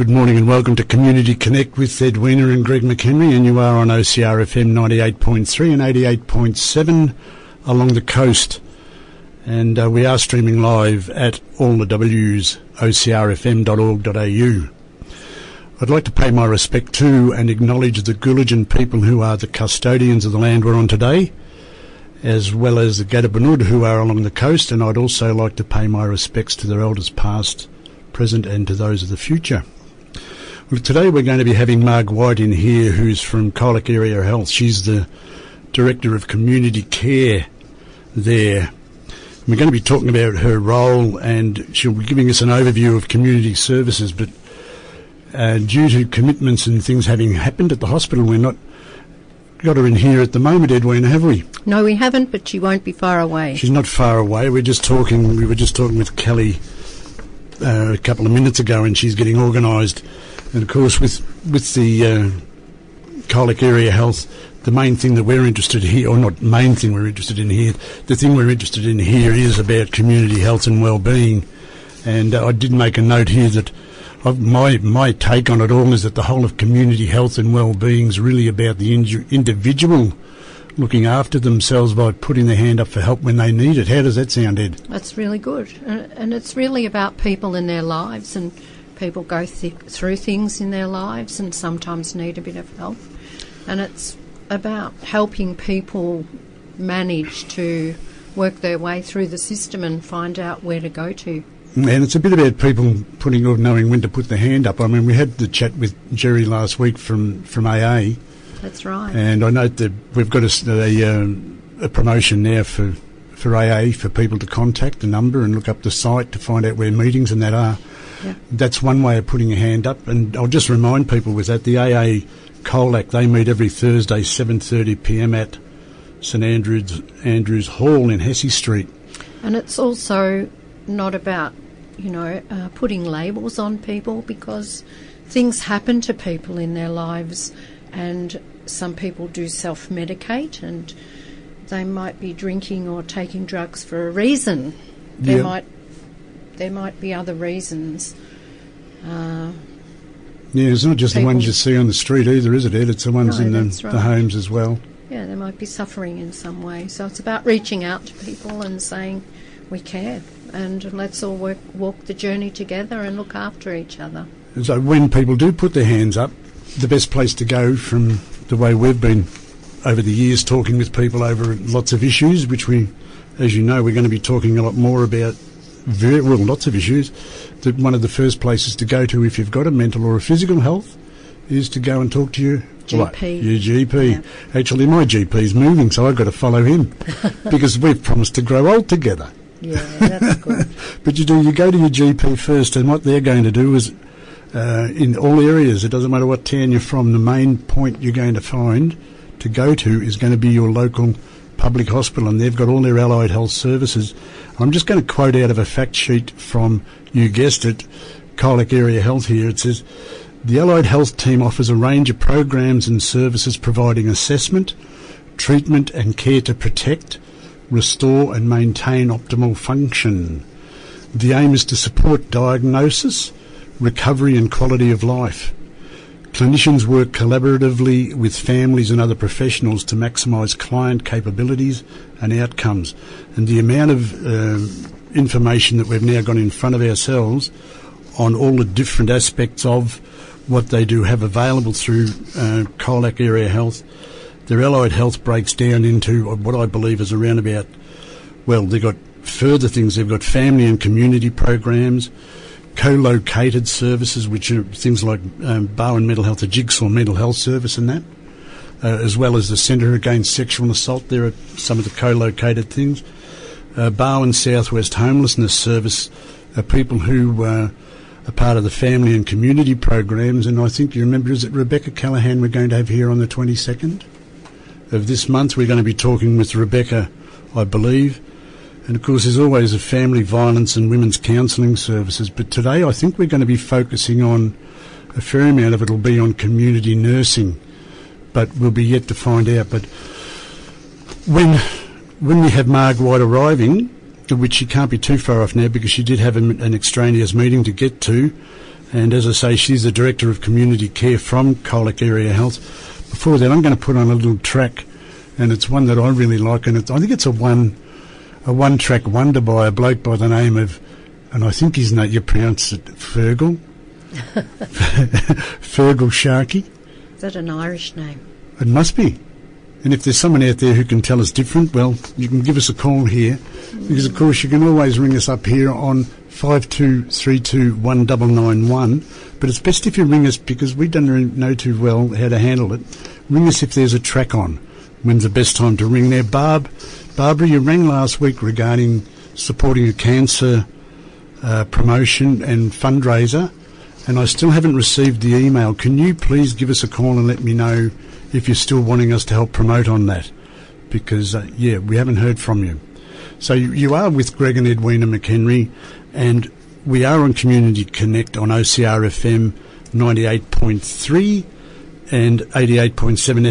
Good morning and welcome to Community Connect with Edwina and Greg McHenry, and you are on OCRFM 98.3 and 88.7 along the coast. And uh, we are streaming live at all the W's, ocrfm.org.au. I'd like to pay my respect to and acknowledge the Gulidjan people who are the custodians of the land we're on today, as well as the Gadabanud who are along the coast, and I'd also like to pay my respects to their elders past, present, and to those of the future. Well, today we're going to be having Marg White in here, who's from Colac Area Health. She's the Director of Community Care there. We're going to be talking about her role, and she'll be giving us an overview of community services, but uh, due to commitments and things having happened at the hospital, we're not got her in here at the moment, Edwina, have we? No, we haven't, but she won't be far away. She's not far away. We're just talking. We were just talking with Kelly uh, a couple of minutes ago, and she's getting organised. And of course, with with the uh, Colac Area Health, the main thing that we're interested here, or not main thing we're interested in here, the thing we're interested in here is about community health and well-being. And uh, I did make a note here that my my take on it all is that the whole of community health and well-being is really about the individual looking after themselves by putting their hand up for help when they need it. How does that sound, Ed? That's really good, and it's really about people in their lives, and people go th- through things in their lives, and sometimes need a bit of help, and it's about helping people manage to work their way through the system and find out where to go to. And it's a bit about people putting or knowing when to put their hand up. I mean, we had the chat with Jerry last week from, from AA. That's right. And I note that we've got a, a, um, a promotion now for, for AA for people to contact the number and look up the site to find out where meetings and that are. Yeah. That's one way of putting a hand up. And I'll just remind people with that, the AA Colac, they meet every Thursday, 7.30pm at St Andrews, Andrews Hall in Hesse Street. And it's also not about, you know, uh, putting labels on people because things happen to people in their lives, and some people do self medicate and they might be drinking or taking drugs for a reason. There yep. might there might be other reasons. Uh, yeah, it's not just the ones you see on the street either, is it, Ed? It's the ones no, in the, right. the homes as well. Yeah, they might be suffering in some way. So it's about reaching out to people and saying, we care and let's all work, walk the journey together and look after each other. And so when people do put their hands up, the best place to go from the way we've been over the years talking with people over lots of issues, which we, as you know, we're going to be talking a lot more about very, well, lots of issues. That one of the first places to go to if you've got a mental or a physical health is to go and talk to your GP. What? Your GP. Yeah. Actually, my GP's moving, so I've got to follow him because we've promised to grow old together. Yeah, that's good. but you do, you go to your GP first, and what they're going to do is, uh, in all areas, it doesn't matter what town you're from, the main point you're going to find to go to is going to be your local public hospital, and they've got all their allied health services. I'm just going to quote out of a fact sheet from, you guessed it, Colac Area Health here. It says, the Allied Health Team offers a range of programs and services providing assessment, treatment and care to protect, restore and maintain optimal function. The aim is to support diagnosis, recovery and quality of life. Clinicians work collaboratively with families and other professionals to maximise client capabilities and outcomes. And the amount of uh, information that we've now got in front of ourselves on all the different aspects of what they do have available through uh, Colac Area Health their allied health breaks down into what I believe is around about, well, they've got further things. They've got family and community programs, co-located services, which are things like um, Barwon Mental Health, a Jigsaw Mental Health Service and that, uh, as well as the Centre Against Sexual Assault. There are some of the co-located things. Uh, Barwon Southwest Homelessness Service are people who uh, are part of the family and community programs. And I think you remember, is it Rebecca Callahan we're going to have here on the 22nd? of this month. We're going to be talking with Rebecca, I believe. And of course, there's always a family violence and women's counselling services. But today, I think we're going to be focusing on a fair amount of it will be on community nursing, but we'll be yet to find out. But when when we have Marg White arriving, which she can't be too far off now because she did have an, an extraneous meeting to get to, And as I say, she's the Director of Community Care from Colac Area Health. Before that, I'm going to put on a little track, and it's one that I really like, and I think it's a one a one track wonder by a bloke by the name of, and I think his name, you pronounce it Feargal? Feargal Sharkey? Is that an Irish name? It must be. And if there's someone out there who can tell us different, well, you can give us a call here. Because, of course, you can always ring us up here on 52321991. But it's best if you ring us because we don't know too well how to handle it. Ring us if there's a track on. When's the best time to ring there? Barb, Barbara, you rang last week regarding supporting a cancer uh, promotion and fundraiser, and I still haven't received the email. Can you please give us a call and let me know if you're still wanting us to help promote on that? Because, uh, yeah, we haven't heard from you. So you, you are with Greg and Edwina McHenry, and we are on Community Connect on OCR FM 98.3 and 88.7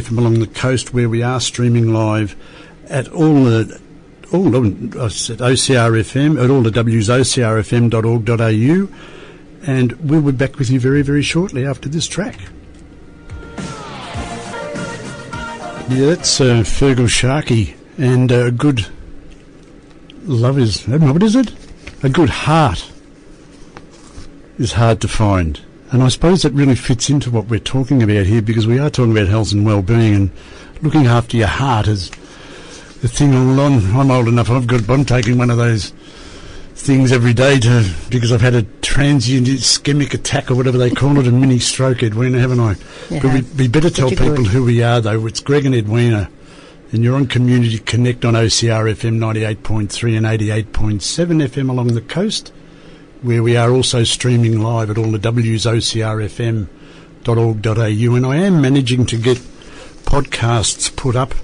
FM along the coast, where we are streaming live at all the all the, I said OCR at all the W's OCRFM.org.au, and we'll be back with you very very shortly after this track. Yeah, that's uh, Feargal Sharkey, and a uh, good love is what is it? A good heart is hard to find. And I suppose that really fits into what we're talking about here because we are talking about health and well-being and looking after your heart is the thing all on. I'm old enough. I've got. I'm taking one of those things every day to because I've had a transient ischemic attack or whatever they call it, a mini stroke, Edwina, haven't I? You but we, we better tell people good. who we are, though. It's Greg and Edwina, and you're on Community Connect on OCR FM 98.3 and 88.7 FM along the coast, where we are also streaming live at all the W's OCRFM.org.au, and I am managing to get podcasts put up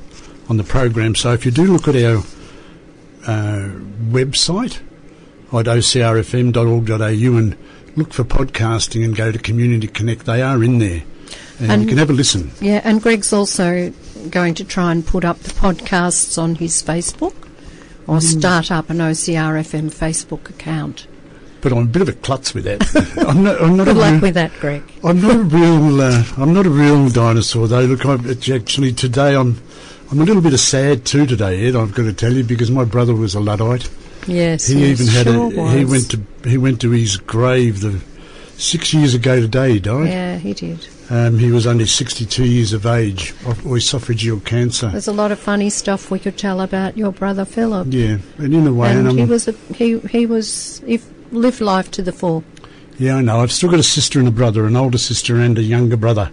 on the program. So if you do look at our uh, website at ocrfm.org.au and look for podcasting and go to Community Connect, they are in there. And, And- you can have a listen. Yeah, and Greg's also going to try and put up the podcasts on his Facebook or start up an OCRFM Facebook account. But I'm a bit of a klutz with that. I'm not, I'm not Good a luck real, with that, Greg. I'm not a real. Uh, I'm not a real dinosaur though. Look, I'm, actually today I'm. I'm a little bit of sad too today, Ed. I've got to tell you because my brother was a luddite. Yes, He yes, even had sure a. He went to. He went to his grave the six years ago today. He died. Yeah, he did. Um, he was only 62 years of age of esophageal cancer. There's a lot of funny stuff we could tell about your brother Philip. Yeah, and in a way, and and he was a, he he was if lived life to the full. yeah, I know. I've still got a sister and a brother, an older sister and a younger brother.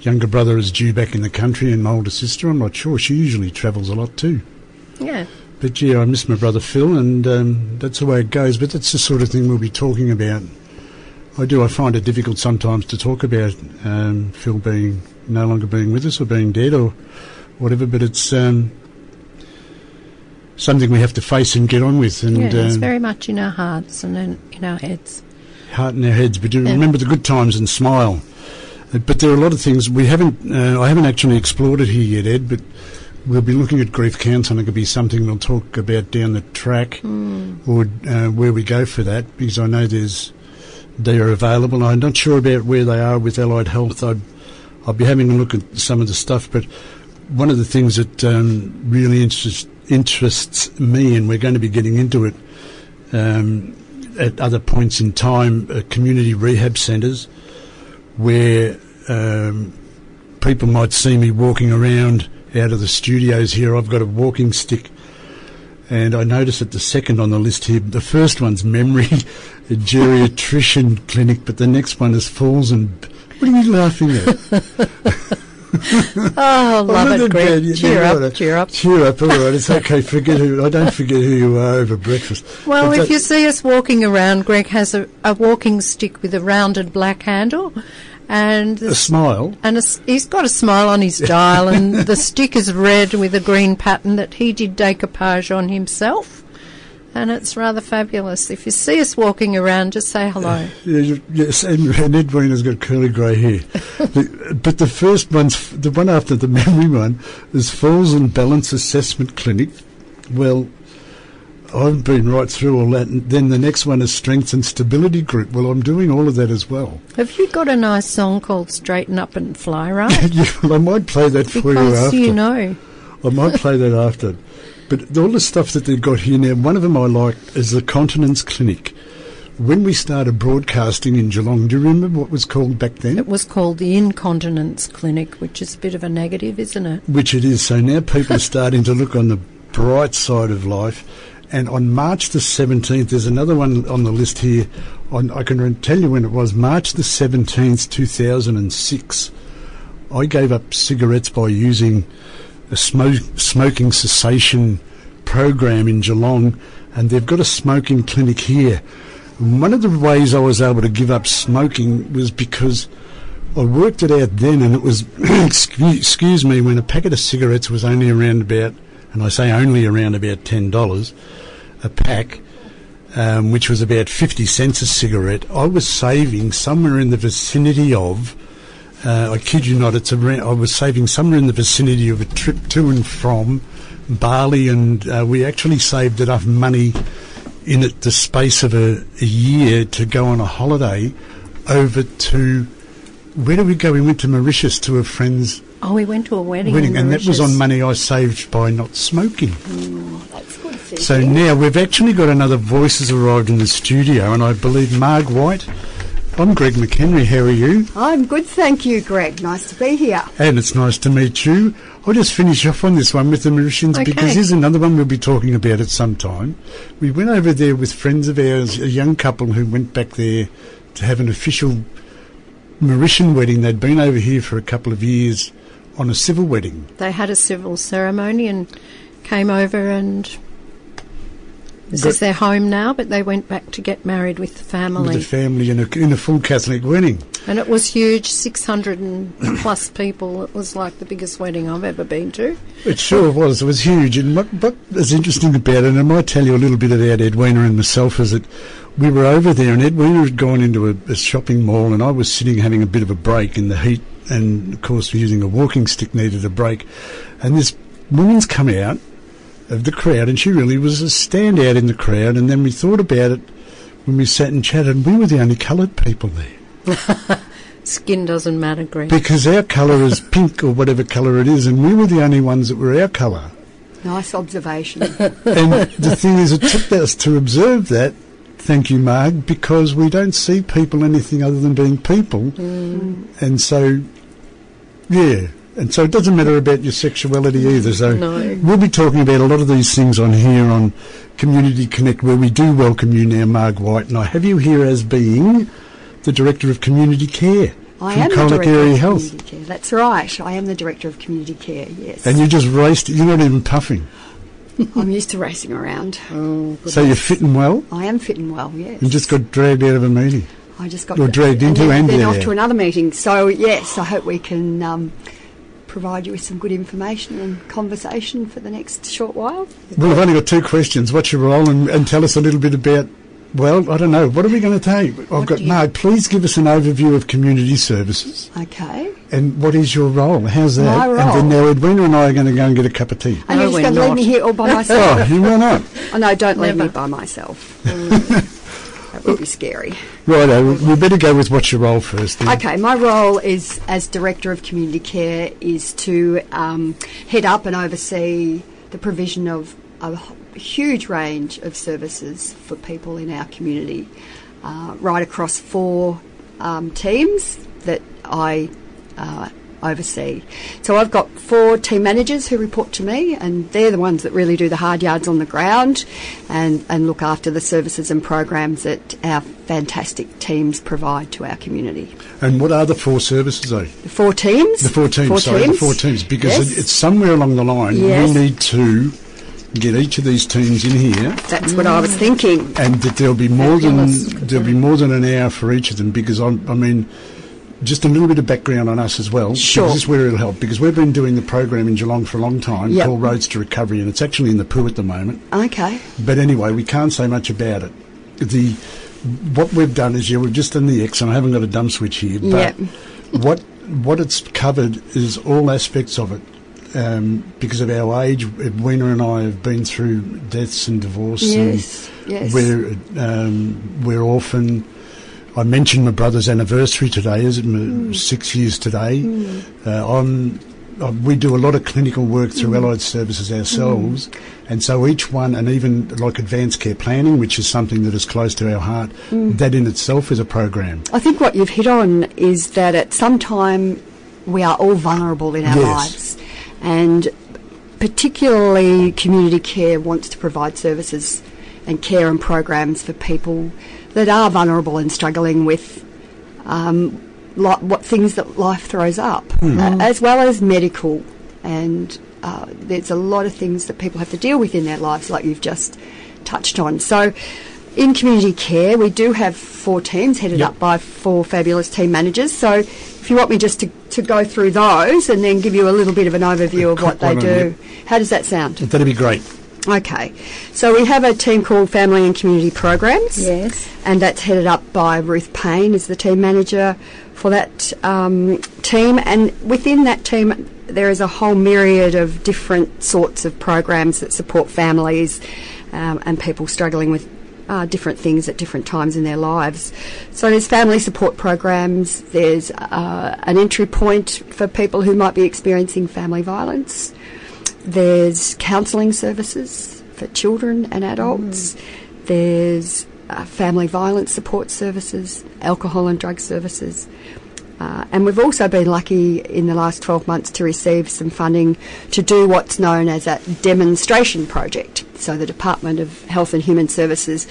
Younger brother is due back in the country, and my older sister, I'm not sure. She usually travels a lot too. Yeah, But yeah, I miss my brother Phil, and um, that's the way it goes. But that's the sort of thing we'll be talking about. I do. I find it difficult sometimes to talk about um, Phil being no longer being with us or being dead or whatever. But it's um, something we have to face and get on with, and yeah, it's um, very much in our hearts and in, in our heads. heart in our heads. But do remember the good times and smile. But there are a lot of things we haven't. Uh, I haven't actually explored it here yet, Ed. But we'll be looking at grief counselling. It could be something we'll talk about down the track, or uh, where we go for that, because I know there's they are available. I'm not sure about where they are with Allied Health. I'd I'll be having a look at some of the stuff. But one of the things that um, really interests interests me, and we're going to be getting into it. Um, at other points in time, uh, community rehab centres where um, people might see me walking around out of the studios here. I've got a walking stick, and I notice that the second on the list here, the first one's memory, a geriatrician clinic, but the next one is falls and. What are you laughing at? Oh, love it, Greg. You cheer up, what? cheer up. Cheer up, all right. It's okay. Forget who. I don't forget who you are over breakfast. Well, But if you see us walking around, Greg has a, a walking stick with a rounded black handle, and the a smile. and a he's got a smile on his dial, and the stick is red with a green pattern that he did decoupage on himself, and it's rather fabulous. If you see us walking around, just say hello. Uh, you- yes, and, and Edwina's got curly grey hair. the, but the first one's the one after the memory one is Falls and Balance Assessment Clinic. Well, I've been right through all that. And then the next one is Strength and Stability Group. Well, I'm doing all of that as well. Have you got a nice song called Straighten Up and Fly Right? yeah, well, I might play that for you because after. you know. I might play that after. But all the stuff that they've got here now, one of them I like is the Continence Clinic. When we started broadcasting in Geelong, do you remember what was called back then? It was called the Incontinence Clinic, which is a bit of a negative, isn't it? Which it is. So now people are starting to look on the bright side of life. And on March the 17th, there's another one on the list here. On, I can tell you when it was March the 17th, 2006. I gave up cigarettes by using a smoke, smoking cessation program in Geelong, and they've got a smoking clinic here. One of the ways I was able to give up smoking was because I worked it out then, and it was, excuse me, when a packet of cigarettes was only around about, and I say only around about $10 a pack, um, which was about 50 cents a cigarette, I was saving somewhere in the vicinity of, uh, I kid you not, it's around, I was saving somewhere in the vicinity of a trip to and from Bali, and uh, we actually saved enough money in it the space of a, a year to go on a holiday over to where did we go? We went to Mauritius to a friend's Oh, we went to a wedding. wedding, in and that was on money I saved by not smoking. That's good. Thank So you. now we've actually got another voice has arrived in the studio, and I believe Marg White. I'm Greg McHenry. How are you? I'm good, thank you, Greg. Nice to be here. And it's nice to meet you. I'll just finish off on this one with the Mauritians Okay. because here's another one we'll be talking about at some time. We went over there with friends of ours, a young couple who went back there to have an official Mauritian wedding. They'd been over here for a couple of years on a civil wedding. They had a civil ceremony and came over and this is their home now, but they went back to get married with the family. With the family in a, in a full Catholic wedding. and it was huge, 600 and plus people. It was like the biggest wedding I've ever been to. It sure was. It was huge. And what, what is interesting about it, and I might tell you a little bit about Edwina and myself, is that we were over there and Edwina had gone into a, a shopping mall and I was sitting having a bit of a break in the heat and, of course, using a walking stick needed a break. And this woman's come out of the crowd and she really was a standout in the crowd. And then we thought about it when we sat and chatted and we were the only coloured people there. Skin doesn't matter, Greg. Because our colour is pink or whatever colour it is and we were the only ones that were our colour. Nice observation. and the thing is, it took us to observe that. Thank you, Marg, because we don't see people anything other than being people, mm. and so yeah, and so it doesn't matter about your sexuality either. So No. we'll be talking about a lot of these things on here on Community Connect, where we do welcome you now, Marg White, and I have you here as being the director of community care I from am the director Area of Health, community care. That's right. I am the director of community care. Yes, and you just raced. You're not even puffing, I'm used to racing around. so you're fitting well. I am fitting well. Yes, You just got dragged out of a meeting. I just got You're dragged into then, and then off to another meeting. So yes, I hope we can um, provide you with some good information and conversation for the next short while. Well, I've only got two questions. What's your role? And, and tell us a little bit about, well, I don't know. What are we going to take? I've got, do you- Marg, please give us an overview of community services. Okay. And what is your role? How's that? My role. And then role? now Edwina and I are going to go and get a cup of tea. And No, you're just going to leave me here all by myself? Oh, you will not? oh, no, don't leave me by myself. that would be scary. Righto, we better go with what's your role first. Then. Okay, my role is as director of community care is to um, head up and oversee the provision of a huge range of services for people in our community, uh, right across four um, teams that I uh, oversee. So I've got four team managers who report to me, and they're the ones that really do the hard yards on the ground and, and look after the services and programs that our fantastic teams provide to our community. And what are the four services, though? The four teams. The four teams, sorry, the four teams. Because Yes. it, it's somewhere along the line Yes. we need to get each of these teams in here That's what I was thinking. and that there'll be more than there'll be more than an hour for each of them because I'm, I mean, just a little bit of background on us as well. Sure. Because this is where it'll help because we've been doing the program in Geelong for a long time Yep. called Roads to Recovery and it's actually in the poo at the moment. Okay. But anyway, we can't say much about it. The what we've done is yeah, we've just done the X and I haven't got a dumb switch here, but Yep. what what it's covered is all aspects of it. um, because of our age, Weena and I have been through deaths and divorce. Yes, and yes. We're, um, we're often. I mentioned my brother's anniversary today, is it? Mm. Six years today. Uh, I'm, uh, we do a lot of clinical work through Mm. Allied Services ourselves, and so each one, and even like advanced care planning, which is something that is close to our heart, Mm. that in itself is a program. I think what you've hit on is that at some time we are all vulnerable in our Yes. lives, and particularly community care wants to provide services and care and programs for people that are vulnerable and struggling with um, li- what things that life throws up, uh, as well as medical. And uh, there's a lot of things that people have to deal with in their lives, like you've just touched on. So, in community care, we do have four teams headed Yep. up by four fabulous team managers. So, if you want me just to, to go through those and then give you a little bit of an overview of what they do, how does that sound? That'd be great. Okay, so we have a team called Family and Community Programs. Yes. And that's headed up by Ruth Payne as the team manager for that um, team. And within that team, there is a whole myriad of different sorts of programs that support families um, and people struggling with uh, different things at different times in their lives. So there's family support programs. There's uh, an entry point for people who might be experiencing family violence. There's counselling services for children and adults. There's uh, family violence support services, alcohol and drug services. Uh, and we've also been lucky in the last 12 months to receive some funding to do what's known as a demonstration project. So the Department of Health and Human Services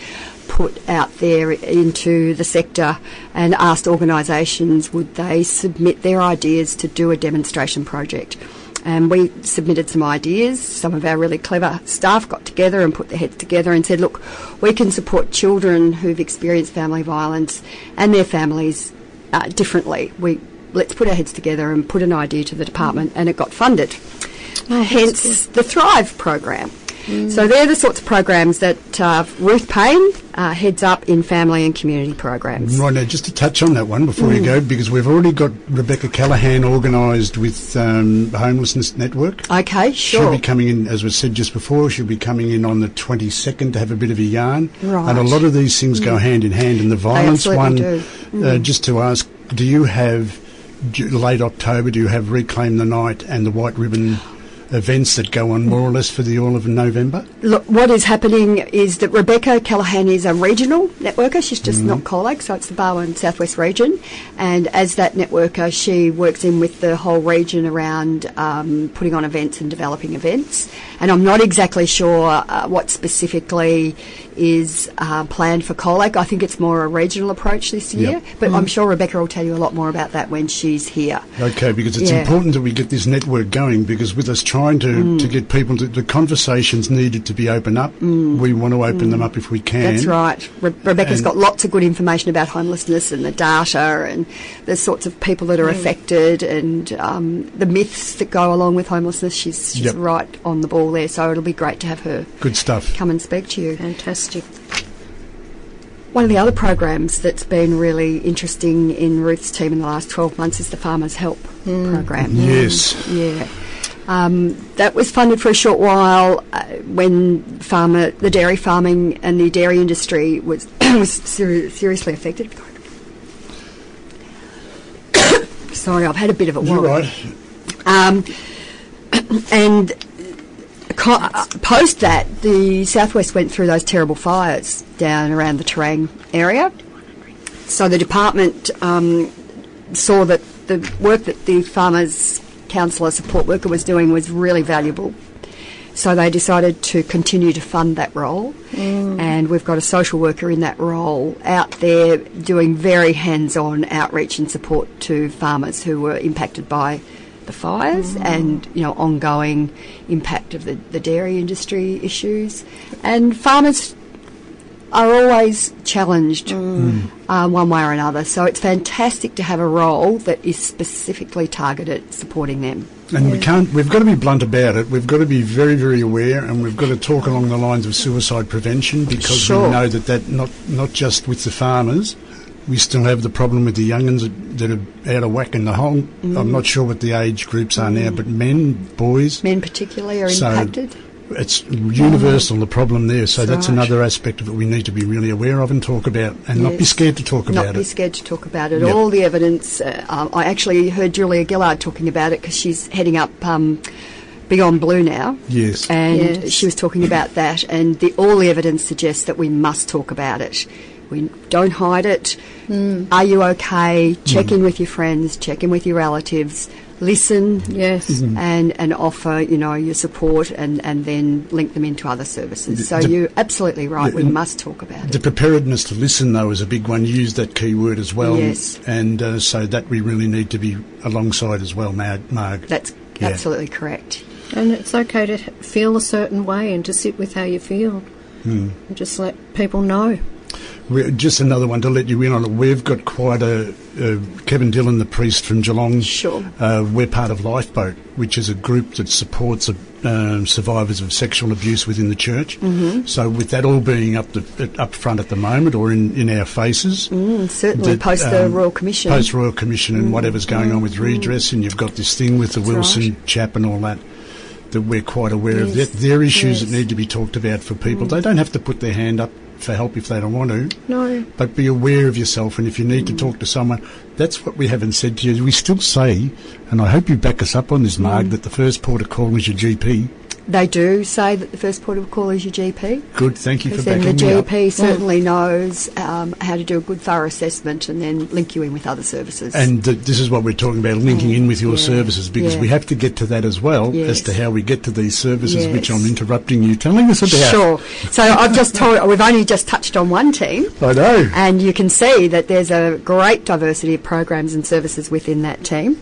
put out there into the sector and asked organisations would they submit their ideas to do a demonstration project. And we submitted some ideas. Some of our really clever staff got together and put their heads together and said, look, we can support children who've experienced family violence and their families uh, differently. We let's put our heads together and put an idea to the department, and it got funded. Hence the Thrive program. So they're the sorts of programs that uh, Ruth Payne uh, heads up in family and community programs. Right now, just to touch on that one before we go, because we've already got Rebecca Callahan organised with um, Homelessness Network. Okay, sure. She'll be coming in, as was said just before, she'll be coming in on the 22nd to have a bit of a yarn. Right. And a lot of these things go hand in hand. And the violence one, do. Mm. Uh, just to ask, do you have, late October, do you have Reclaim the Night and the White Ribbon events that go on more or less for the all of November? Look, what is happening is that Rebecca Callahan is a regional networker. She's just not Colac, so it's the Barwon Southwest region. And as that networker, she works in with the whole region around um, putting on events and developing events. And I'm not exactly sure uh, what specifically is uh, planned for Colac. I think it's more a regional approach this year, Yep. but I'm sure Rebecca will tell you a lot more about that when she's here. Okay, because it's Yeah. important that we get this network going because with us trying to, Mm. to get people to, the conversations needed to be open up, we want to open them up if we can. Mm. That's right. Re- Rebecca's And- got lots of good information about homelessness and the data and the sorts of people that are affected and um, the myths that go along with homelessness. She's, she's Yep. right on the ball there, so it'll be great to have her Good stuff. come and speak to you. Fantastic. One of the other programs that's been really interesting in Ruth's team in the last 12 months is the Farmers Help program. Yes. Yeah. Um, that was funded for a short while uh, when farmer, the dairy farming and the dairy industry was was seri- seriously affected. Sorry, I've had a bit of a You're right. Um, and co- post that, the Southwest went through those terrible fires down around the Terang area. So the department um, saw that the work that the farmers counsellor support worker was doing was really valuable. So they decided to continue to fund that role, and we've got a social worker in that role out there doing very hands-on outreach and support to farmers who were impacted by the fires and you know ongoing impact of the, the dairy industry issues. And farmers are always challenged uh, one way or another. So it's fantastic to have a role that is specifically targeted at supporting them. And we can't. We've got to be blunt about it. We've got to be very, very aware, and we've got to talk along the lines of suicide prevention because Sure. we know that that not not just with the farmers, we still have the problem with the young'uns that, that are out of whack in the hole. Mm. I'm not sure what the age groups are now, but men, boys, Men particularly are So- impacted. it's universal the problem there. So That's that's right. another aspect of it we need to be really aware of and talk about, and not be scared to talk Not about it. Not be scared to talk about it. Yep. All the evidence. Uh, I actually heard Julia Gillard talking about it because she's heading up um, Beyond Blue now. Yes. and Yes. she was talking about that, and the, all the evidence suggests that we must talk about it. We don't hide it. Are you okay? Check in with your friends. Check in with your relatives. Listen. Yes. And, and offer you know your support and, and then link them into other services. So the- you're absolutely right. the- we must talk about The it. preparedness to listen, though, is a big one. Use that key word as well. Yes. And uh, so that we really need to be alongside as well, Marg. Marg. That's Yeah. absolutely correct. And it's okay to feel a certain way and to sit with how you feel. Hmm. And just let people know. We're, just another one to let you in on it. We've got quite a uh, Kevin Dillon, the priest from Geelong. Sure. Uh, we're part of Lifeboat, which is a group that supports uh, um, survivors of sexual abuse within the church. Mm-hmm. So, with that all being up the, up front at the moment, or in, in our faces, Mm, certainly that, post the um, Royal Commission. post Royal Commission and whatever's going on with redress, and you've got this thing with the That's Wilson right. chap and all that. That we're quite aware of. Yes. That they're issues Yes. that need to be talked about for people. They don't have to put their hand up for help if they don't want to No. but be aware of yourself. And if you need to talk to someone, that's what we haven't said to you. We still say, and I hope you back us up on this, Marg, mm. that the first port of call is your GP. They do say that the first port of call is your GP. Good, thank you for then the backing me up. GP certainly knows um, how to do a good thorough assessment and then link you in with other services. And th- this is what we're talking about, linking in with your Yeah, services, because yeah. we have to get to that as well as to how we get to these services, which I'm interrupting you telling us about. Sure. So I've just told, we've only just touched on one team, I know. and you can see that there's a great diversity of programs and services within that team.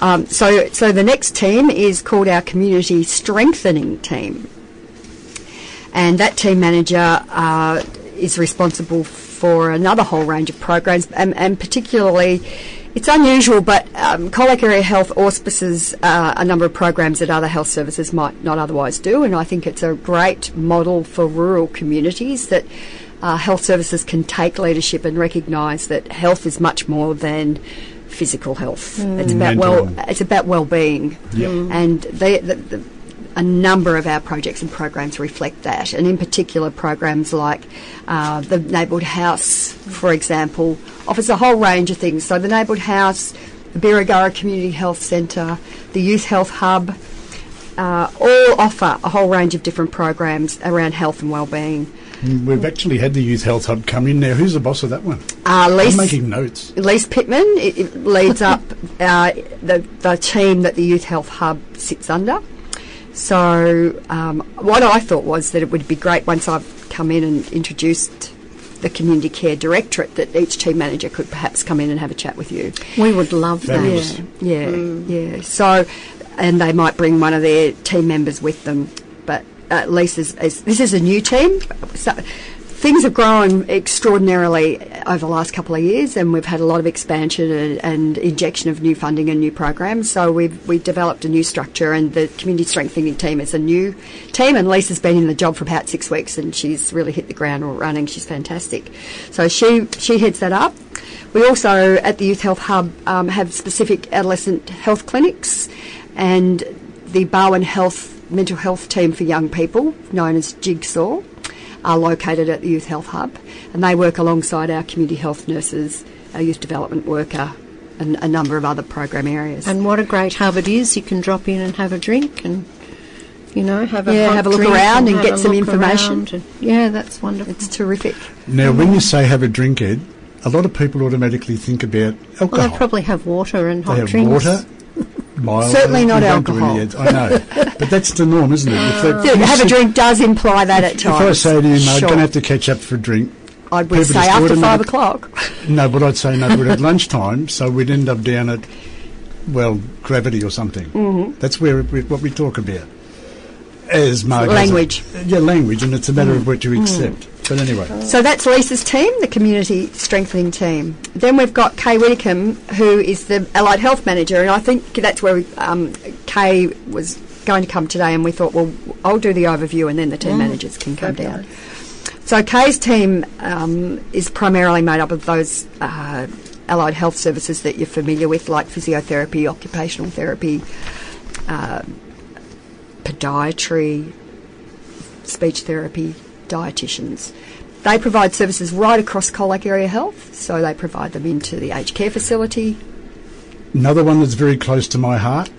Um, so, so the next team is called our Community Strengthening Team. And that team manager uh, is responsible for another whole range of programs, and, and particularly, it's unusual, but um, Colac Area Health auspices uh, a number of programs that other health services might not otherwise do, and I think it's a great model for rural communities that uh, health services can take leadership and recognise that health is much more than physical health. It's about well, it's about well-being, Yep. and they, the, the, a number of our projects and programs reflect that, and in particular programs like uh, the neighbourhood house, for example, offers a whole range of things. So the neighbourhood house, the Birregurra Community Health Centre, the Youth Health Hub, uh, all offer a whole range of different programs around health and well-being. We've actually had the Youth Health Hub come in now. Who's the boss of that one? Uh, I'm making notes. Lisa Pittman it, it leads up uh, the, the team that the Youth Health Hub sits under. So, um, what I thought was that it would be great once I've come in and introduced the Community Care Directorate that each team manager could perhaps come in and have a chat with you. We would love Fabulous. that. Yeah, yeah, yeah. So, and they might bring one of their team members with them. But at least as, as this is a new team, so things have grown extraordinarily over the last couple of years, and we've had a lot of expansion and, and injection of new funding and new programs. So we've we developed a new structure, and the community strengthening team is a new team. And Lisa's been in the job for about six weeks, and she's really hit the ground running. She's fantastic. So she she heads that up. We also at the Youth Health Hub um, have specific adolescent health clinics, and the Barwon Health mental health team for young people, known as Jigsaw, are located at the Youth Health Hub, and they work alongside our community health nurses, our youth development worker, and a number of other program areas. And what a great hub it is. You can drop in and have a drink and, you know, have a Yeah, have a look around and have get some information. and- yeah, that's wonderful. it's terrific. Now, when you say have a drink, Ed, a lot of people automatically think about alcohol. well, they probably have water and hot They have drinks. water. Mild, Certainly not we don't do alcohol. I know, but that's the norm, isn't it? If if have a drink does imply that at If times. I say to you, mate, I'm going to have to catch up for a drink, I would say after five o'clock. no, but I'd say no, we're at lunchtime, so we'd end up down at, well, gravity or something. Mm-hmm. That's where we, what we talk about. As Margaret Language. Yeah, language, and it's a matter of what you accept. But anyway, So that's Lisa's team, the community strengthening team. Then we've got Kay Whitcomb, who is the allied health manager, and I think that's where we, um, Kay was going to come today, and we thought, well, I'll do the overview, and then the team managers can come down. So Kay's team um, is primarily made up of those uh, allied health services that you're familiar with, like physiotherapy, occupational therapy, uh, podiatry, speech therapy, dietitians. They provide services right across Colac Area Health, so they provide them into the aged care facility, Another one that's very close to my heart.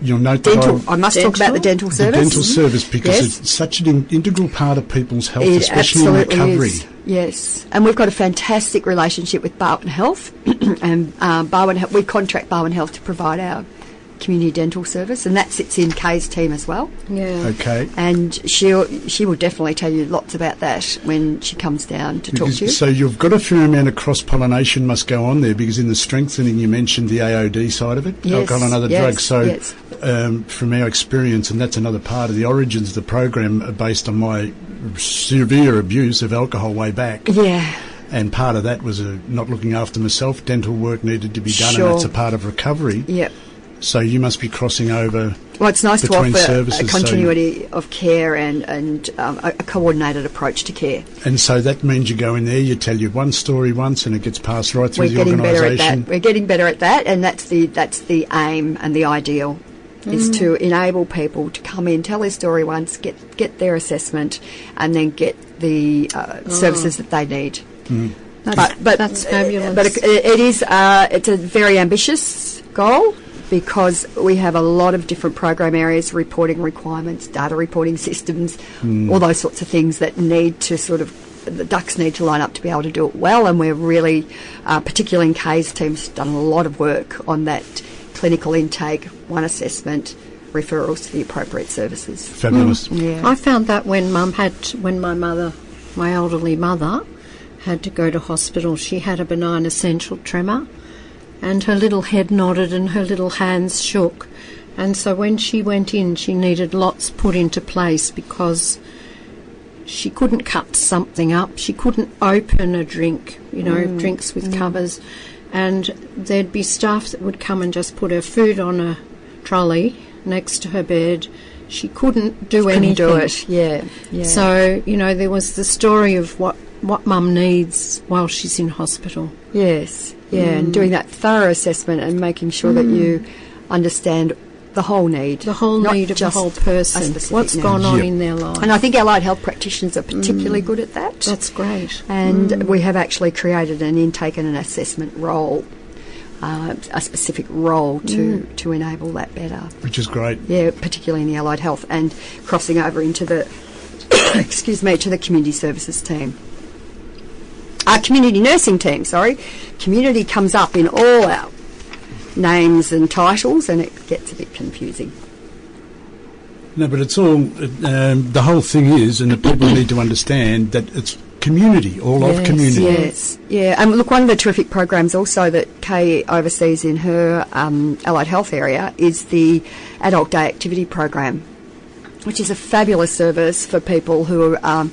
You'll note dental. that I must talk about the dental service. the service. dental service because Yes. it's such an in- integral part of people's health, It especially in absolutely recovery. is. Yes, and we've got a fantastic relationship with Barwon Health, and um, Barwon we contract Barwon Health to provide our community dental service, and that sits in Kay's team as well. Yeah. Okay. And she'll she will definitely tell you lots about that when she comes down to talk to you. So you've got a fair amount of cross pollination must go on there because in the strengthening you mentioned the AOD side of it, Yes, alcohol and other yes, drugs. So yes. um, from our experience, and that's another part of the origins of the program, are based on my severe abuse of alcohol way back. yeah, And part of that was uh, not looking after myself. Dental work needed to be done, Sure. and that's a part of recovery. yep. So you must be crossing over. Well, it's nice to Between offer a services, so- continuity of care and and um, a, a coordinated approach to care. And so that means you go in there, you tell you one story once, and it gets passed right through We're the getting better at organisation. that. We're getting better at that, and that's the that's the aim and the ideal is to enable people to come in, tell their story once, get get their assessment, and then get the uh, services that they need. That's, But but that's fabulous. But it, it is uh, it's a very ambitious goal because we have a lot of different program areas, reporting requirements, data reporting systems, all those sorts of things that need to sort of the ducks need to line up to be able to do it well. And we're really, uh, particularly in Kay's team's done a lot of work on that clinical intake, one assessment, referrals to the appropriate services. Fabulous. Yeah. I found that when mum had, when my mother, my elderly mother, had to go to hospital, she had a benign essential tremor, and her little head nodded and her little hands shook. And so when she went in, she needed lots put into place because she couldn't cut something up, she couldn't open a drink, you know, mm. drinks with mm. covers, and there'd be staff that would come and just put her food on a trolley next to her bed. She couldn't do Couldn't anything. do it. Yeah. Yeah. So, you know, there was the story of what, what mum needs while she's in hospital. Yes, yeah, and mm. doing that thorough assessment and making sure that you mm. understand the whole need, The whole need of the whole person. specific What's need. gone on Yep. in their life. And I think allied health practitioners are particularly mm. good at that. That's great. and we have actually created an intake and an assessment role, uh, a specific role to to enable that better. Which is great. Yeah, particularly in the allied health and crossing over into the excuse me to the community services team. Our community nursing team, sorry. Community comes up in all our names and titles and it gets a bit confusing. No, but it's all, um, the whole thing is, and the people need to understand that it's community, all of community. Yes, yeah. And look, one of the terrific programs also that Kay oversees in her um, allied health area is the Adult Day Activity Program, which is a fabulous service for people who are, um,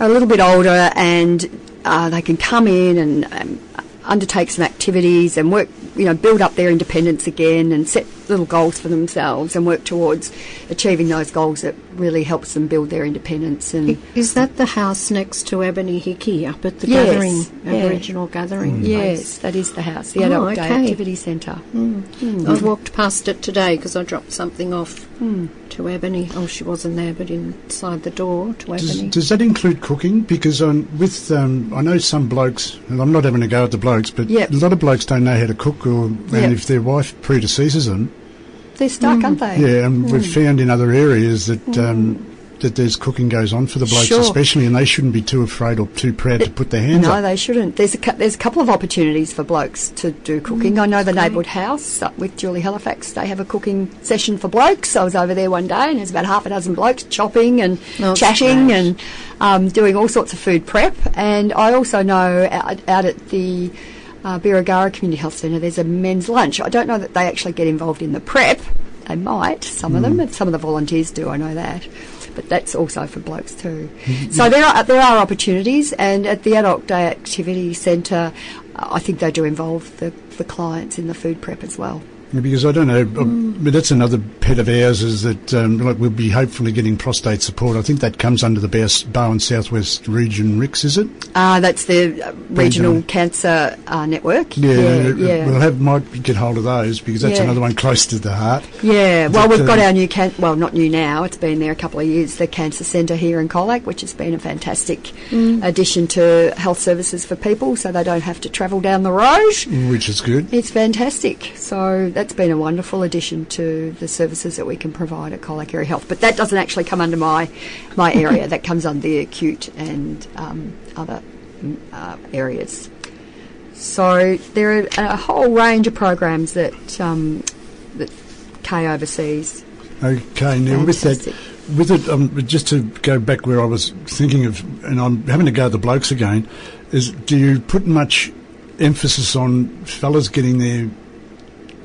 are a little bit older and uh, they can come in and um, undertake some activities and work, you know, build up their independence again and set little goals for themselves and work towards achieving those goals that really helps them build their independence and. Is that the house next to Ebony Hickey up at the Yes, gathering, yeah. Aboriginal gathering Yes, place? that is the house, the Oh, Adult Day. Activity Centre. I walked past it today because I dropped something off Hmm. to Ebony. Oh, she wasn't there, but inside the door to Does, Ebony. does that include cooking? Because um, with um, I know some blokes, and I'm not having a go at the blokes, but Yep. a lot of blokes don't know how to cook, or and Yep. if their wife predeceases them, They're stuck, aren't they? yeah, and we've found in other areas that um, that there's cooking goes on for the blokes, Sure. especially, and they shouldn't be too afraid or too proud to put their hands No, up. No, they shouldn't. There's a there's a couple of opportunities for blokes to do cooking. I know the neighbourhood house up with Julie Halifax. They have a cooking session for blokes. I was over there one day, and there's about half a dozen blokes chopping and Oh, chatting great. and um, doing all sorts of food prep. And I also know out, out at the uh, Community Health Centre, there's a men's lunch. I don't know that they actually get involved in the prep. They might, some of them, some of the volunteers do. I know that. But that's also for blokes too. So there are there are opportunities, and at the Adult Day Activity Centre, I think they do involve the, the clients in the food prep as well. Because I don't know, uh, but that's another pet of ours is that um, like we'll be hopefully getting prostate support. I think that comes under the Barwon Southwest Region RICS, is it? Uh, that's the uh, Regional Regional. Cancer uh, Network. Yeah, yeah. uh, yeah. we'll have might get hold of those because that's Yeah. another one close to the heart. Yeah, well, we've got our new, can- well, not new now, it's been there a couple of years, the Cancer Centre here in Colac, which has been a fantastic addition to health services for people so they don't have to travel down the road. Which is good. It's fantastic. So that's been a wonderful addition to the services that we can provide at Colac Health. But that doesn't actually come under my, my area, that comes under the acute and um, other mm, uh, areas. So there are a whole range of programs that um, that Kay oversees. Okay, now with that, with it, um, just to go back where I was thinking of, and I'm having to go to the blokes again, is do you put much emphasis on fellas getting their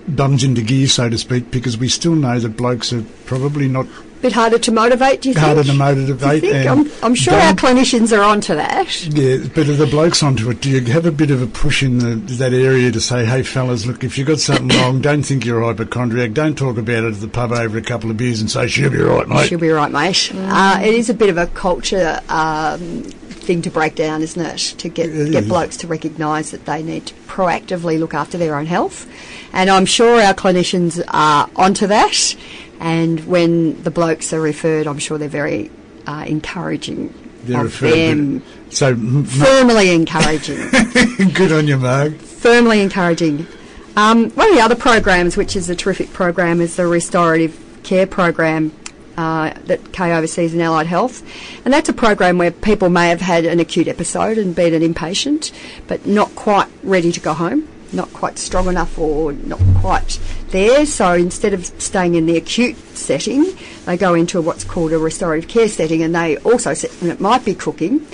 bums into gear, so to speak, because we still know that blokes are probably not A bit harder to motivate, do you harder think? to Do you motivate. think? I'm, I'm sure our clinicians are onto that. Yeah, but are the blokes onto it? Do you have a bit of a push in the, that area to say, hey, fellas, look, if you've got something wrong, don't think you're a hypochondriac. Don't talk about it at the pub over a couple of beers and say, she'll be right, mate. She'll be right, mate. Uh, it is a bit of a culture um, thing to break down, isn't it? To get It get blokes to recognise that they need to proactively look after their own health, and I'm sure our clinicians are onto that. And when the blokes are referred, I'm sure they're very uh, encouraging They're of them. So, m- Firmly encouraging. good on you, Marg. firmly encouraging. Um, one of the other programs, which is a terrific program, is the restorative care program uh, that Kay oversees in Allied Health, and that's a program where people may have had an acute episode and been an inpatient, but not quite ready to go home, not quite strong enough or not quite there. So instead of staying in the acute setting, they go into what's called a restorative care setting, and they also, sit, and it might be cooking,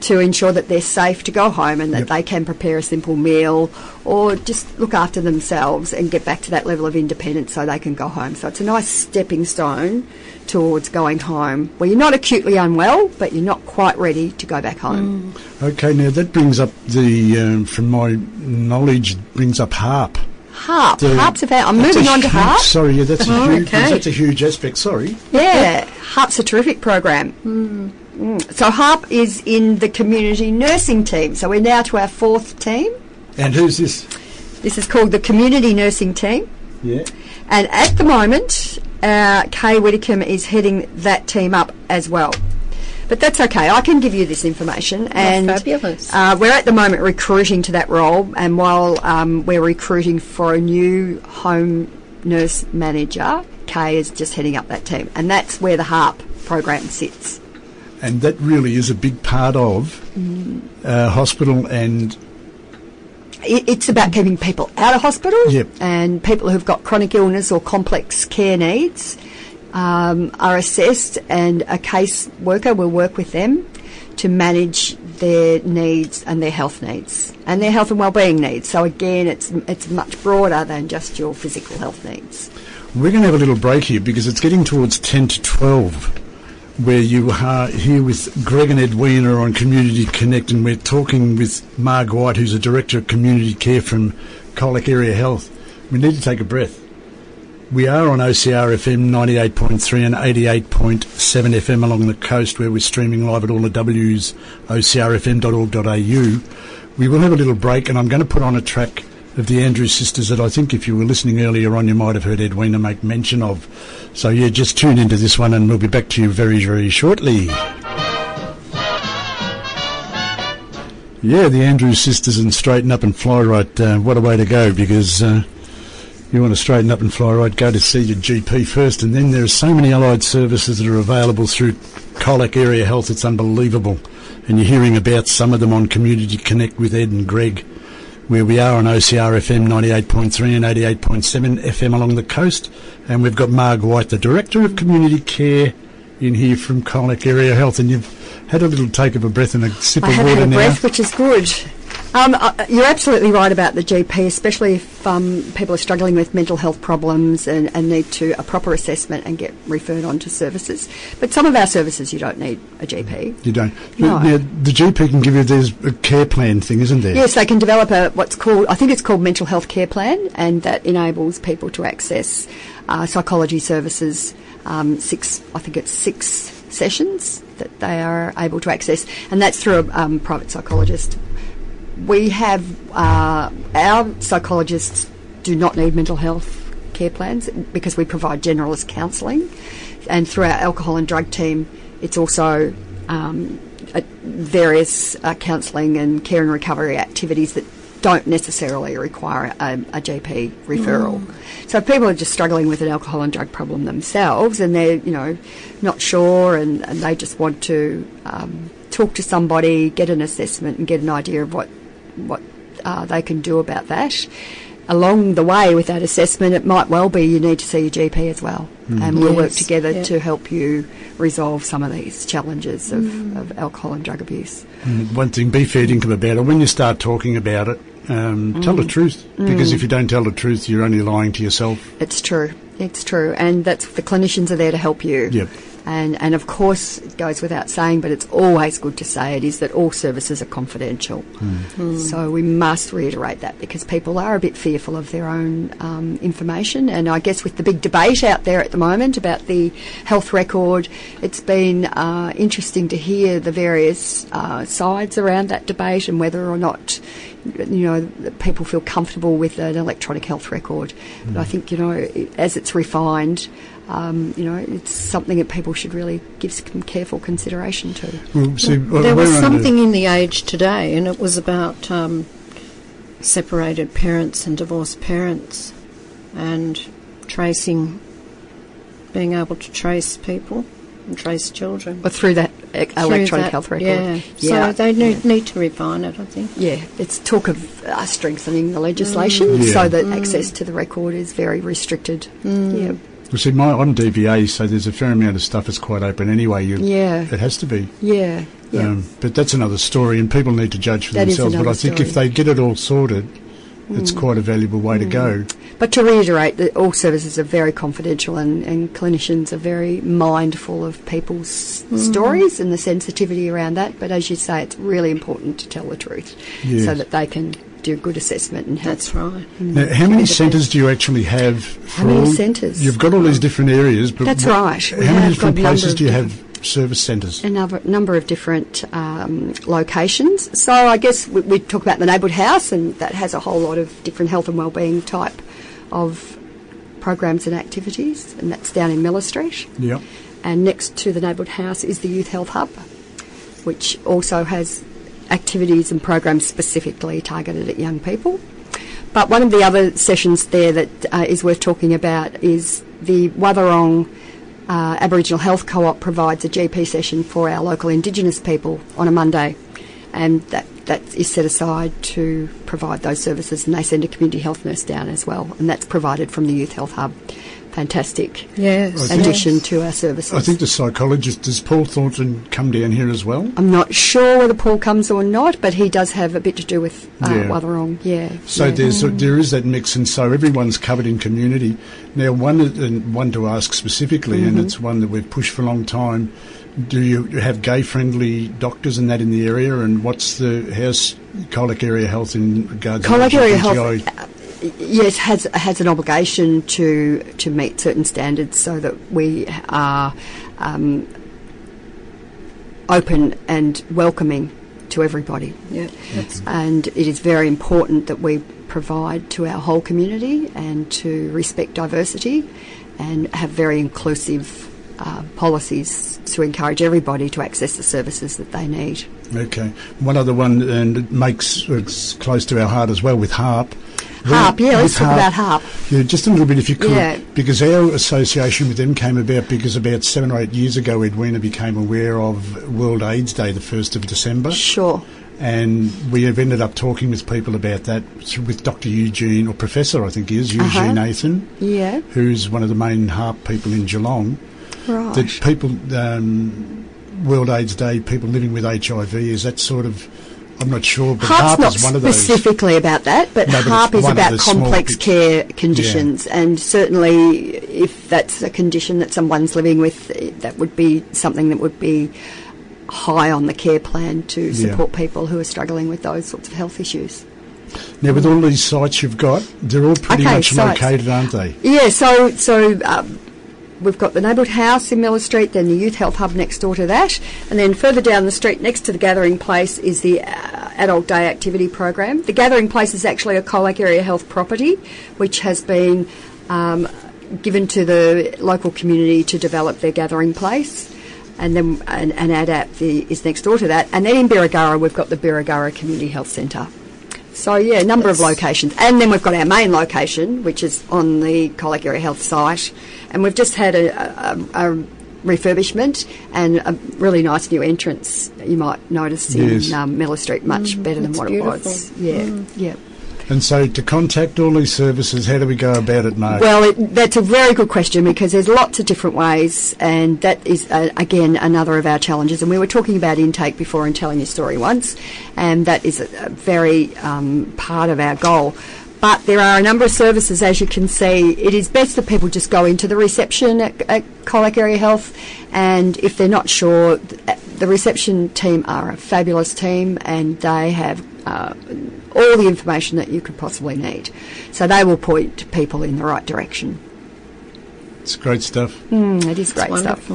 to ensure that they're safe to go home and that Yep. they can prepare a simple meal or just look after themselves and get back to that level of independence so they can go home. So it's a nice stepping stone towards going home where you're not acutely unwell, but you're not quite ready to go back home. Okay, now that brings up the, um, from my knowledge, brings up HARP. HARP. The- HARP's about, I'm moving on to huge- HARP. Sorry, yeah, that's a Oh, huge, okay. that's a huge aspect. Sorry. Yeah, HARP's a terrific program. Mm. So HARP is in the community nursing team. So we're now to our fourth team. And who's this? This is called the community nursing team. Yeah. And at the moment, uh, Kay Whitcomb is heading that team up as well. But that's okay. I can give you this information. and fabulous. Uh, we're at the moment recruiting to that role, and while um, we're recruiting for a new home nurse manager, Kay is just heading up that team, and that's where the HARP program sits. And that really is a big part of uh, hospital and It, it's about keeping people out of hospital Yep. and people who've got chronic illness or complex care needs um, are assessed, and a case worker will work with them to manage their needs and their health needs and their health and well-being needs. So again, it's it's much broader than just your physical health needs. We're going to have a little break here because it's getting towards 10 to 12 where you are here with Greg and Ed Edwina on Community Connect and we're talking with Marg White who's a Director of Community Care from Colac Area Health. We need to take a breath. We are on OCR FM 98.3 and 88.7 FM along the coast where we're streaming live at all the W's, ocrfm.org.au. We will have a little break and I'm going to put on a track of the Andrews sisters that I think if you were listening earlier on you might have heard Edwina make mention of. So yeah, just tune into this one and we'll be back to you very, very shortly. Yeah, the Andrews sisters and Straighten Up and Fly Right. Uh, what a way to go because uh, you want to straighten up and fly right, go to see your GP first, and then there are so many allied services that are available through Colac Area Health. It's unbelievable, and you're hearing about some of them on Community Connect with Ed and Greg, where we are on OCR FM 98.3 and 88.7 FM along the coast, and we've got Marg White, the Director of Community Care, in here from Colac Area Health, and you've had a little take of a breath and a sip I of water now. breath, which is good. Um, uh, you're absolutely right about the GP, especially if um, people are struggling with mental health problems and, and, need to a proper assessment and get referred on to services. But some of our services, you don't need a GP. You don't. No. Now, the GP can give you there's a care plan thing, isn't there? Yes, they can develop a what's called I think it's called mental health care plan, and that enables people to access uh, psychology services. Um, six, I think it's six sessions that they are able to access, and that's through a um, private psychologist. We have uh, our psychologists do not need mental health care plans because we provide generalist counselling, and through our alcohol and drug team, it's also um, various uh, counselling and care and recovery activities that don't necessarily require a, a GP referral. So if people are just struggling with an alcohol and drug problem themselves and they're, you know, not sure and, and they just want to um, talk to somebody, get an assessment and get an idea of what, what uh, they can do about that. Along the way with that assessment, it might well be you need to see your GP as well. And we'll work together yeah. to help you resolve some of these challenges of, of alcohol and drug abuse. Mm, One thing, be fair dinkum about it. When you start talking about it, um, tell the Mm. truth. Because if you don't tell the truth, you're only lying to yourself. It's true. It's true. And that's the clinicians are there to help you. Yep. And, and of course, it goes without saying, but it's always good to say it is that all services are confidential. So we must reiterate that because people are a bit fearful of their own um, information. And I guess with the big debate out there at the moment about the health record, it's been uh, interesting to hear the various uh, sides around that debate and whether or not you know, people feel comfortable with an electronic health record. But I think, you know, as it's refined, um, you know, it's something that people should really give some careful consideration to. Well, see, well, there was we're something in the age today, and it was about um, separated parents and divorced parents, and tracing, being able to trace people and trace children. But through that e- Through electronic that, health record. Yeah. Yeah. So they need, need to refine it, I think. Yeah, it's talk of uh, strengthening the legislation Yeah. so that access to the record is very restricted. Yeah. Well, see, my, I'm DVA, so there's a fair amount of stuff that's quite open anyway. You, Yeah. It has to be. Yeah. Yeah. Um, but that's another story, and people need to judge for That themselves. But I think if they get it all sorted, it's mm. quite a valuable way to mm. go. But to reiterate that all services are very confidential and, and clinicians are very mindful of people's mm. stories and the sensitivity around that. But as you say, it's really important to tell the truth Yes. so that they can do a good assessment and help. That's right. Now, how many centres do you actually have? For many all- centres? You've got all these different areas, but That's what- right. We How many different got a number places do you have service centres? a number, number of different um, locations. So I guess we, we talk about the neighbourhood house, and that has a whole lot of different health and wellbeing type of programs and activities, and that's down in Miller Street. Yep. And next to the neighbourhood house is the Youth Health Hub, which also has activities and programs specifically targeted at young people. But one of the other sessions there that uh, is worth talking about is the Wathaurong uh, Aboriginal Health Co-op provides a GP session for our local Indigenous people on a Monday, and that that is set aside to provide those services, and they send a community health nurse down as well, and that's provided from the Youth Health Hub. Fantastic Yes. addition yes. to our services. I think the psychologist, does Paul Thornton come down here as well? I'm not sure whether Paul comes or not, but he does have a bit to do with uh, Yeah. Wathaurong. Yeah. So yeah. there's there is that mix, and so everyone's covered in community. Now, one and one to ask specifically, Mm-hmm. and it's one that we've pushed for a long time. Do you have gay-friendly doctors and that in the area? And what's the how's Colac area health in regards Colac to Area LGBTI? Health, yes, has has an obligation to to meet certain standards so that we are um, open and welcoming to everybody. Yeah, And it is very important that we provide to our whole community and to respect diversity and have very inclusive uh, policies to encourage everybody to access the services that they need. Okay. One other one, and it makes it's close to our heart as well with HARP. HARP, yeah, let's talk about HARP. Yeah, just a little bit if you could, Yeah. because our association with them came about because about seven or eight years ago, Edwina became aware of World AIDS Day, the first of December, Sure. and we have ended up talking with people about that with Dr. Eugene or Professor, I think he is Eugene Uh-huh. Athan, Yeah. who's one of the main HARP people in Geelong. Right. That people, um, World AIDS Day, people living with HIV, is that sort of I'm not sure, but HARP's HARP not is one of those. specifically about that, but No, but HARP is about complex care conditions, and certainly if that's a condition that someone's living with, that would be something that would be high on the care plan to Yeah. support people who are struggling with those sorts of health issues. Now, with all these sites you've got, they're all pretty Okay, much sites. located, aren't they? Yeah, so so um, we've got the neighbourhood house in Miller Street, then the youth health hub next door to that, and then further down the street next to the gathering place is the uh, adult day activity program. The gathering place is actually a Colac area health property, which has been um, given to the local community to develop their gathering place. And then an, an ADAP the, is next door to that. And then in Birregurra, we've got the Birregurra Community Health Centre. So yeah, a number of locations, and then we've got our main location, which is on the Colac Area Health site, and we've just had a, a, a refurbishment and a really nice new entrance. You might notice Yes. in um, Miller Street, much better than what beautiful. it was. Yeah, yeah. And so, to contact all these services, how do we go about it, Mark? Well, it, that's a very good question because there's lots of different ways, and that is uh, again another of our challenges. And we were talking about intake before and telling your story once, and that is a, a very um, part of our goal. But there are a number of services, as you can see. It is best that people just go into the reception at, at Colac Area Health, and if they're not sure, uh, the reception team are a fabulous team, and they have uh, all the information that you could possibly need. So they will point people in the right direction. it's great stuff. Mm, it is great It's stuff.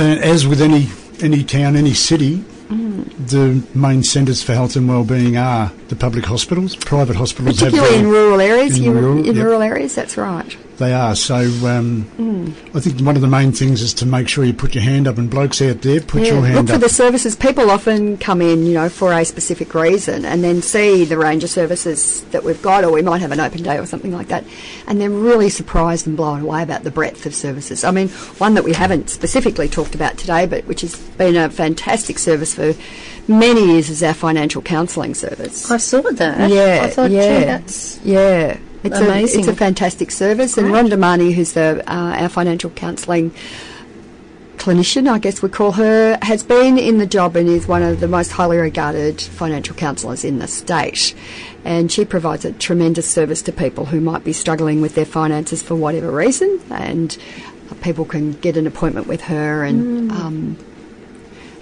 And as with any any town, any city, Mm. the main centres for health and wellbeing are the public hospitals. Private hospitals have Particularly in rural areas. in you- rural, in yep. rural areas, that's right. They are. So um, Mm. I think one of the main things is to make sure you put your hand up, and blokes out there, put Yeah, your hand up. Look for up. the services. People often come in, you know, for a specific reason, and then see the range of services that we've got, or we might have an open day or something like that, and they're really surprised and blown away about the breadth of services. I mean, one that we haven't specifically talked about today, but which has been a fantastic service for many years, is our financial counselling service. I saw that. Yeah, I thought, yeah. gee, that's Yeah, it's Amazing. A, it's a fantastic service, and Great. Rhonda Marnie, who's the uh, our financial counselling clinician, I guess we call her, has been in the job and is one of the most highly regarded financial counsellors in the state. And she provides a tremendous service to people who might be struggling with their finances for whatever reason, and people can get an appointment with her and. Um,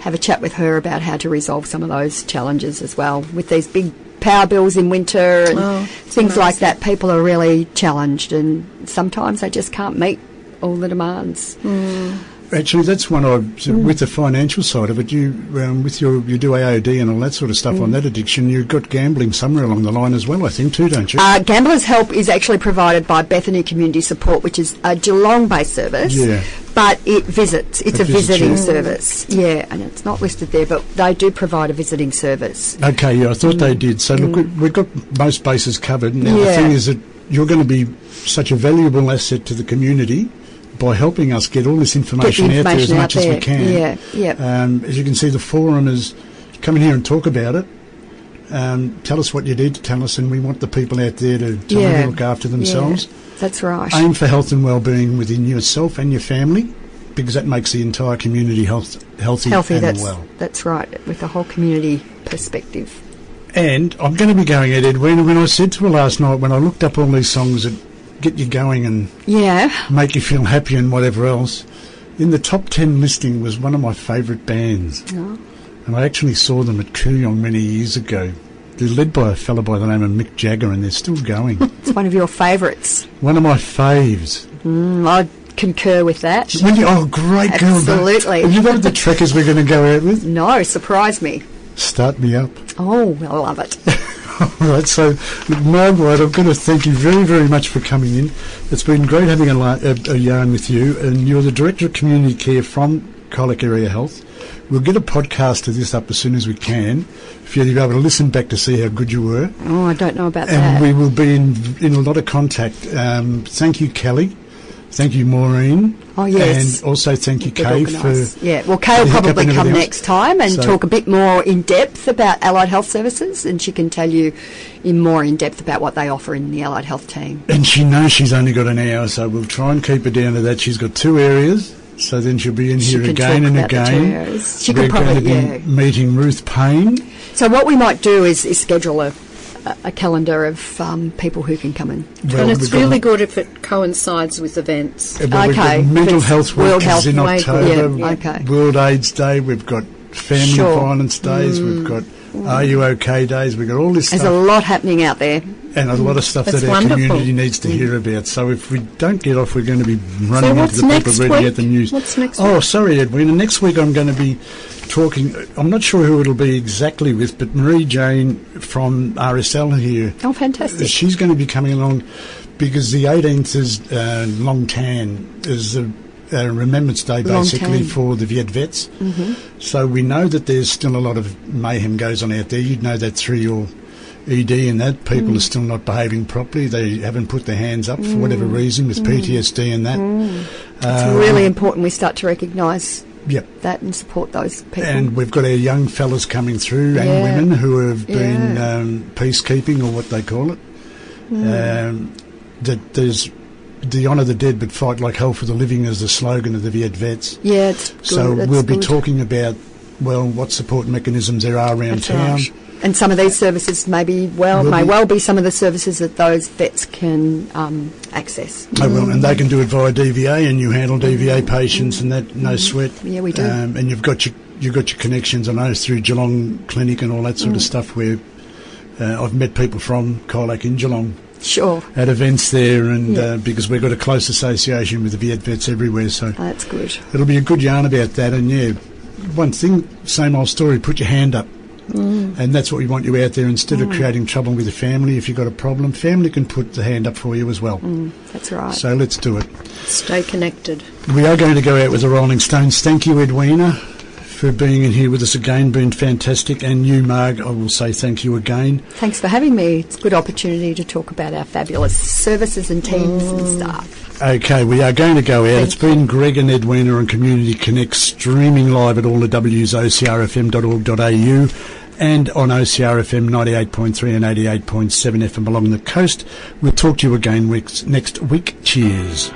have a chat with her about how to resolve some of those challenges as well. With these big power bills in winter and Oh, things like that, people are really challenged and sometimes they just can't meet all the demands. Hmm. Actually, that's one I Mm. with the financial side of it. You um, with your you do AOD and all that sort of stuff Mm. on that addiction. You've got gambling somewhere along the line as well, I think, too, don't you? Uh, Gamblers Help is actually provided by Bethany Community Support, which is a Geelong-based service. Yeah. But it visits. It's It a visits, visiting service. Yeah, and it's not listed there, but they do provide a visiting service. Okay, yeah, I thought they did. So look, we- we've got most bases covered. Now yeah. the Mm. Thing is that you're going to be such a valuable asset to the community by helping us get all this information, the out there as information much out as we can. Yeah, yeah. Um, as you can see, the forum is come in here and talk about it. Um, tell us what you need to tell us, and we want the people out there to, to Yeah. look after themselves. Yeah, that's right. Aim for health and well-being within yourself and your family, because that makes the entire community health healthy, Healthy, and that's, well. that's right, with the whole community perspective. And I'm going to be going at Edwina. When I said to her last night, when I looked up all these songs that get you going and Yeah. make you feel happy and whatever else, in the top 10 listing was one of my favourite bands. Oh. And I actually saw them at Kooyong many years ago. They're led by a fellow by the name of Mick Jagger, and they're still going. It's one of your favourites. one of my faves. Mm, I concur with that. When you, oh, great girl. Absolutely. Have you got the trekkers we're going to go out with? No, surprise me. Start me up. Oh, I love it. All right, so Margaret, I'm going to thank you very, very much for coming in. It's been great having a, a, a yarn with you, and you're the Director of Community Care from Colac Area Health. We'll get a podcast of this up as soon as we can, If you to be able to listen back to see how good you were. Oh, I don't know about And that. And we will be in, in a lot of contact. Um, thank you, Kelly. Thank you, Maureen. Oh, yes. And also thank you, Kay, for yeah. Well, Kay will probably come next time and So- talk a bit more in depth about allied health services, and she can tell you in more in depth about what they offer in the allied health team. And she knows she's only got an hour, so we'll try and keep her down to that. She's got two areas, So then she'll be in She here again and again. She We're could probably, going to be yeah. meeting Ruth Payne. So what we might do is, is schedule a, a, a calendar of um, people who can come in. Well, and it's really good if it coincides with events. Well, Okay, Mental it's Health World Week is Health in Week, October. yeah, okay. World AIDS Day. We've got Family Sure. Mm. Violence Days. We've got Are You OK Days. We've got all this There's a lot happening out there. And a lot of stuff That's that our wonderful. community needs to hear about. So if we don't get off, we're going to be running into the paper ready week? at the news. What's next Oh, week? sorry, Edwina. Next week I'm going to be talking. I'm not sure who it'll be exactly with, but Marie Jane from RSL here. Oh, fantastic. She's going to be coming along because the 18th is uh, Long Tan, is a, a Remembrance Day basically for the Viet vets. Mm-hmm. So we know that there's still a lot of mayhem goes on out there. You'd know that through your ED and that people Mm. are still not behaving properly. They haven't put their hands up for whatever Mm. reason with PTSD and that. It's Uh, really important we start to recognise Yep. that and support those people. And we've got our young fellas coming through and Yeah. women who have been Yeah. um, peacekeeping or what they call it. Um, that there's the honour the dead but fight like hell for the living is the slogan of the Viet vets. yeah, it's good. so That's we'll be good. talking about well what support mechanisms there are around That's town. right. And some of these services may be well Will may be- well be some of the services that those vets can um, access. Oh, well, and they can do it via DVA, and you handle DVA patients, and that no sweat. Yeah, we do. Um, and you've got your you've got your connections, I know, through Geelong Clinic and all that sort of Mm. stuff. Where uh, I've met people from Colac in Geelong Sure, at events there, and Yeah. uh, because we've got a close association with the Viet vets everywhere, so that's good. it'll be a good yarn about that. And yeah, one thing, same old story. Put your hand up. Mm. And that's what we want you out there. Instead of creating trouble with the family, if you've got a problem, family can put the hand up for you as well. Mm, that's right. So let's do it. Stay connected. We are going to go out with the Rolling Stones. Thank you, Edwina, for being in here with us again. Been fantastic. And you, Marg, I will say thank you again. Thanks for having me. It's a good opportunity to talk about our fabulous services and teams and staff. Okay, we are going to go out. Thank It's been Greg and Edwina on Community Connect, streaming live at all the W's, ocrfm.org.au and on OCRFM 98.3 and 88.7 FM along the coast. We'll talk to you again next week. Cheers.